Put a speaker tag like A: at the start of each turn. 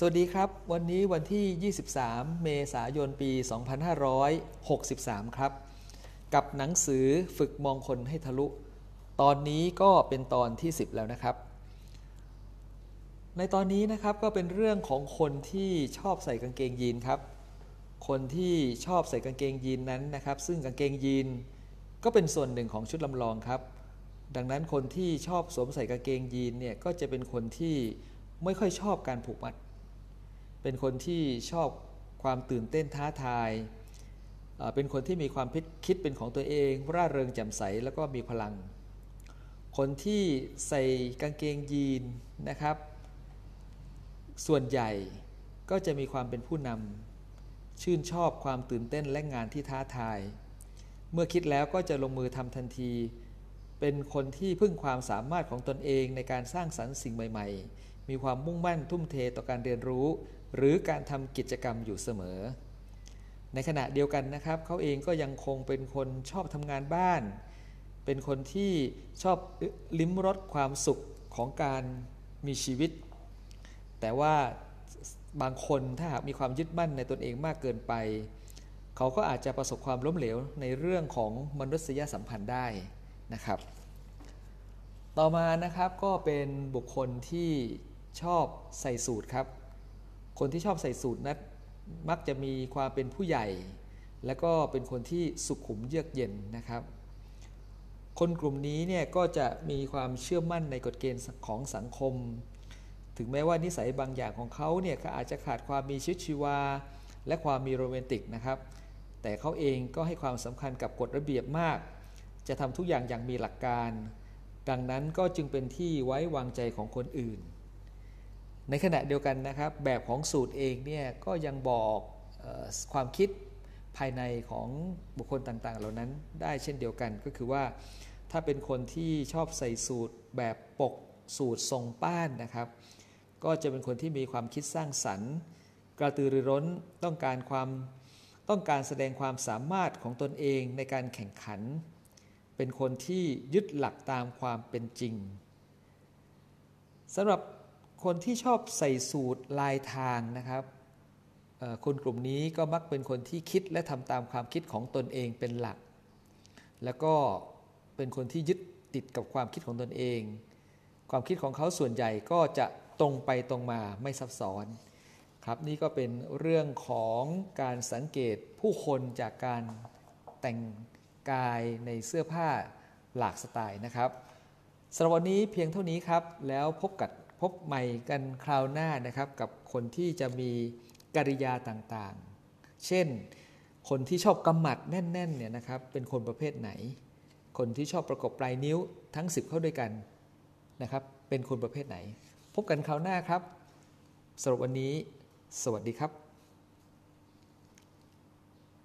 A: สวัสดีครับ วันนี้วันที่ 23 เมษายนปี 2563 ครับ กับหนังสือฝึกมองคนให้ทะลุ ตอนนี้ก็เป็นตอนที่ 10 แล้วนะครับ ในตอนนี้นะครับก็เป็นเรื่องของคนที่ชอบใส่กางเกงยีนครับ คนที่ชอบใส่กางเกงยีนนั้นนะครับ ซึ่งกางเกงยีนก็เป็นส่วนหนึ่งของชุดลำลองครับ ดังนั้นคนที่ชอบสวมใส่กางเกงยีนเนี่ยก็จะเป็นคนที่ไม่ค่อยชอบการผูกมัด เป็นคนที่ชอบความตื่นเต้นท้าทาย เป็นคนที่มีความคิดเป็นของตัวเอง ร่าเริงแจ่มใสแล้วก็มีพลัง คนที่ใส่กางเกงยีนนะครับ ส่วนใหญ่ก็จะมีความเป็นผู้นำชื่นชอบความตื่นเต้นและงานที่ท้าทาย เมื่อคิดแล้วก็จะลงมือทำทันที เป็นคนที่พึ่งความสามารถของตนเองในการสร้างสรรค์สิ่งใหม่ ๆ มีความมุ่งมั่นทุ่มเทต่อการเรียนรู้ หรือการทำกิจกรรมอยู่เสมอ ในขณะเดียวกันนะครับเขาเองก็ยังคงเป็นคนชอบทำงานบ้าน เป็นคนที่ชอบลิ้มรสความสุขของการมีชีวิต แต่ว่าบางคนถ้าหากมีความยึดมั่นในตนเองมากเกินไป เขาก็อาจจะประสบความล้มเหลวในเรื่องของมนุษยสัมพันธ์ได้นะครับ ต่อมานะครับก็เป็นบุคคลที่ชอบใส่สูตรครับ คนที่ชอบใส่สูตรนั้นมักจะมีความเป็นผู้ใหญ่ และก็เป็นคนที่สุขุมเยือกเย็นนะครับ คนกลุ่มนี้เนี่ยก็จะมีความเชื่อมั่นในกฎเกณฑ์ของสังคม ถึงแม้ว่านิสัยบางอย่างของเขาเนี่ยอาจจะขาดความมีชีวิตชีวา และความมีโรแมนติกนะครับ แต่เขาเองก็ให้ความสำคัญกับกฎระเบียบมาก จะทำทุกอย่างอย่างมีหลักการ ดังนั้นก็จึงเป็นที่ไว้วางใจของคนอื่น ในขณะเดียวกันนะครับ แบบของสูตรเองเนี่ยก็ยังบอกออความคิดภายในของบุคคลต่างๆ เหล่านั้นได้เช่นเดียวกันก็คือว่า ถ้าเป็นคนที่ชอบใส่สูตรแบบปกสูตรทรงป้านนะครับ ก็จะเป็นคนที่มีความคิดสร้างสรรค์ กระตือรือร้นต้องการความต้องการแสดงความสามารถของตนเองในการแข่งขัน เป็นคนที่ยึดหลักตามความเป็นจริงสำหรับ คนที่ชอบใส่สูตรลายทางนะครับคนกลุ่มนี้ก็มักเป็นคนที่คิดและทำตามความคิดของตนเองเป็นหลัก แล้วก็เป็นคนที่ยึดติดกับความคิดของตนเอง ความคิดของเขาส่วนใหญ่ก็จะตรงไปตรงมาไม่ซับซ้อนครับนี่ก็เป็นเรื่องของการสังเกตผู้คนจากการแต่งกายในเสื้อผ้าหลากสไตล์นะครับสำหรับวันนี้เพียงเท่านี้ครับ แล้วพบกับ พบใหม่กันคราวหน้านะครับกับคนที่จะมีกริยาต่างๆ เช่น คนที่ชอบกำหมัดแน่นๆเนี่ยนะครับเป็นคนประเภทไหน คนที่ชอบประกบปลายนิ้วทั้ง 10 เข้าด้วยกันนะครับเป็นคนประเภทไหน พบกันคราวหน้าครับสำหรับวันนี้ สวัสดีครับ